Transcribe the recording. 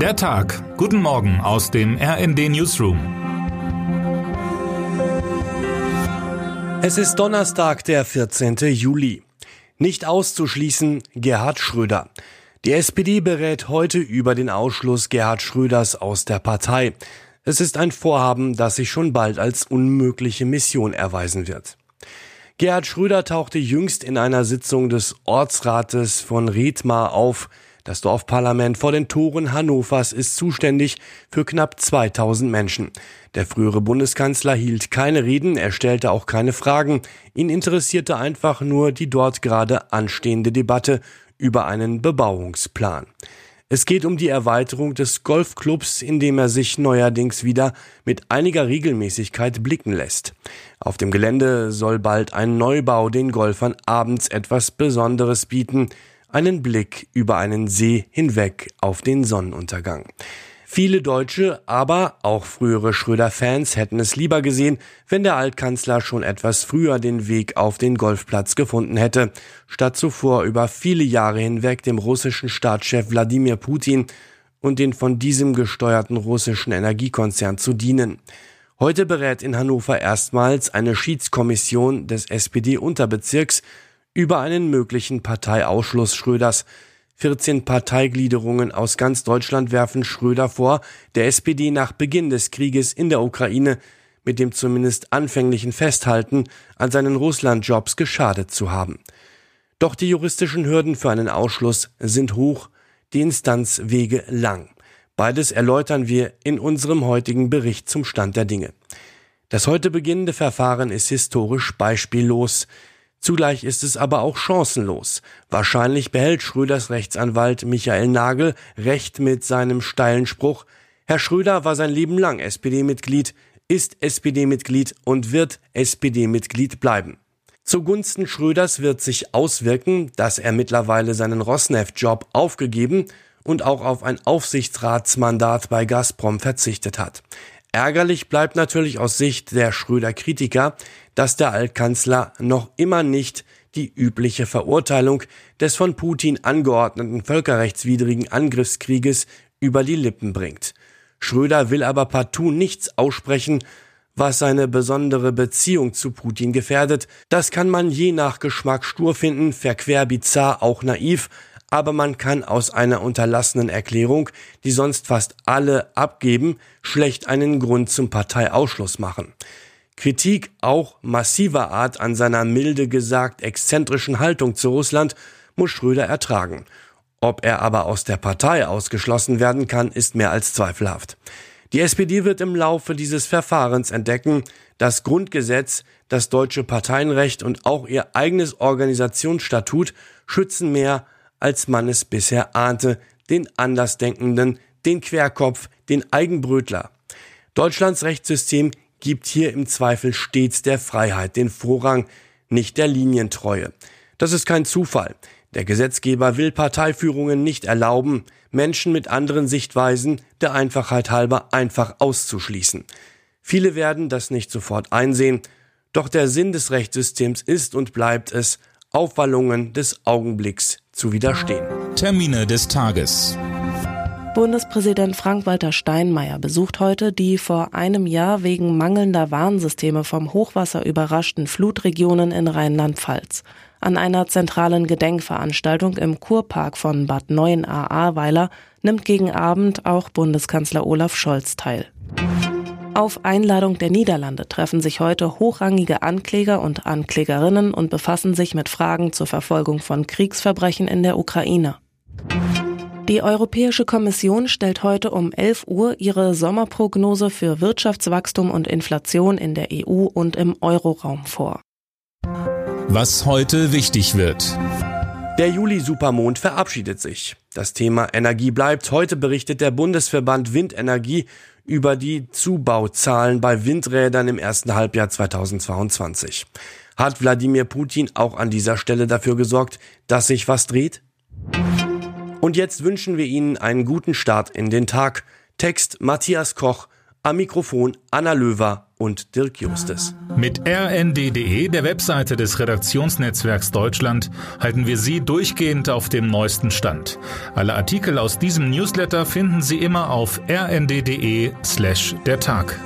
Der Tag. Guten Morgen aus dem RND Newsroom. Es ist Donnerstag, der 14. Juli. Nicht auszuschließen, Gerhard Schröder. Die SPD berät heute über den Ausschluss Gerhard Schröders aus der Partei. Es ist ein Vorhaben, das sich schon bald als unmögliche Mission erweisen wird. Gerhard Schröder tauchte jüngst in einer Sitzung des Ortsrates von Redmar auf. Das Dorfparlament vor den Toren Hannovers ist zuständig für knapp 2000 Menschen. Der frühere Bundeskanzler hielt keine Reden, er stellte auch keine Fragen. Ihn interessierte einfach nur die dort gerade anstehende Debatte über einen Bebauungsplan. Es geht um die Erweiterung des Golfclubs, in dem er sich neuerdings wieder mit einiger Regelmäßigkeit blicken lässt. Auf dem Gelände soll bald ein Neubau den Golfern abends etwas Besonderes bieten einen Blick über einen See hinweg auf den Sonnenuntergang. Viele Deutsche, aber auch frühere Schröder-Fans hätten es lieber gesehen, wenn der Altkanzler schon etwas früher den Weg auf den Golfplatz gefunden hätte, statt zuvor über viele Jahre hinweg dem russischen Staatschef Wladimir Putin und den von diesem gesteuerten russischen Energiekonzern zu dienen. Heute berät in Hannover erstmals eine Schiedskommission des SPD-Unterbezirks über einen möglichen Parteiausschluss Schröders. 14 Parteigliederungen aus ganz Deutschland werfen Schröder vor, der SPD nach Beginn des Krieges in der Ukraine mit dem zumindest anfänglichen Festhalten an seinen Russlandjobs geschadet zu haben. Doch die juristischen Hürden für einen Ausschluss sind hoch, die Instanzwege lang. Beides erläutern wir in unserem heutigen Bericht zum Stand der Dinge. Das heute beginnende Verfahren ist historisch beispiellos. Zugleich ist es aber auch chancenlos. Wahrscheinlich behält Schröders Rechtsanwalt Michael Nagel recht mit seinem steilen Spruch, Herr Schröder war sein Leben lang SPD-Mitglied, ist SPD-Mitglied und wird SPD-Mitglied bleiben. Zugunsten Schröders wird sich auswirken, dass er mittlerweile seinen Rosneft-Job aufgegeben und auch auf ein Aufsichtsratsmandat bei Gazprom verzichtet hat. Ärgerlich bleibt natürlich aus Sicht der Schröder-Kritiker, dass der Altkanzler noch immer nicht die übliche Verurteilung des von Putin angeordneten völkerrechtswidrigen Angriffskrieges über die Lippen bringt. Schröder will aber partout nichts aussprechen, was seine besondere Beziehung zu Putin gefährdet. Das kann man je nach Geschmack stur finden, verquer, bizarr, auch naiv, aber man kann aus einer unterlassenen Erklärung, die sonst fast alle abgeben, schlecht einen Grund zum Parteiausschluss machen. Kritik auch massiver Art an seiner milde gesagt exzentrischen Haltung zu Russland muss Schröder ertragen. Ob er aber aus der Partei ausgeschlossen werden kann, ist mehr als zweifelhaft. Die SPD wird im Laufe dieses Verfahrens entdecken, das Grundgesetz, das deutsche Parteienrecht und auch ihr eigenes Organisationsstatut schützen mehr als man es bisher ahnte, den Andersdenkenden, den Querkopf, den Eigenbrötler. Deutschlands Rechtssystem gibt hier im Zweifel stets der Freiheit den Vorrang, nicht der Linientreue. Das ist kein Zufall. Der Gesetzgeber will Parteiführungen nicht erlauben, Menschen mit anderen Sichtweisen der Einfachheit halber einfach auszuschließen. Viele werden das nicht sofort einsehen, doch der Sinn des Rechtssystems ist und bleibt es, Aufwallungen des Augenblicks zu widerstehen. Termine des Tages. Bundespräsident Frank-Walter Steinmeier besucht heute die vor einem Jahr wegen mangelnder Warnsysteme vom Hochwasser überraschten Flutregionen in Rheinland-Pfalz. An einer zentralen Gedenkveranstaltung im Kurpark von Bad 9 Ahrweiler nimmt gegen Abend auch Bundeskanzler Olaf Scholz teil. Auf Einladung der Niederlande treffen sich heute hochrangige Ankläger und Anklägerinnen und befassen sich mit Fragen zur Verfolgung von Kriegsverbrechen in der Ukraine. Die Europäische Kommission stellt heute um 11 Uhr ihre Sommerprognose für Wirtschaftswachstum und Inflation in der EU und im Euroraum vor. Was heute wichtig wird. Der Juli-Supermond verabschiedet sich. Das Thema Energie bleibt. Heute berichtet der Bundesverband Windenergie über die Zubauzahlen bei Windrädern im ersten Halbjahr 2022. Hat Wladimir Putin auch an dieser Stelle dafür gesorgt, dass sich was dreht? Und jetzt wünschen wir Ihnen einen guten Start in den Tag. Text Matthias Koch, am Mikrofon Anna Löwer und Dirk Justes. Mit rnd.de, der Webseite des Redaktionsnetzwerks Deutschland, halten wir Sie durchgehend auf dem neuesten Stand. Alle Artikel aus diesem Newsletter finden Sie immer auf rnd.de slash der Tag.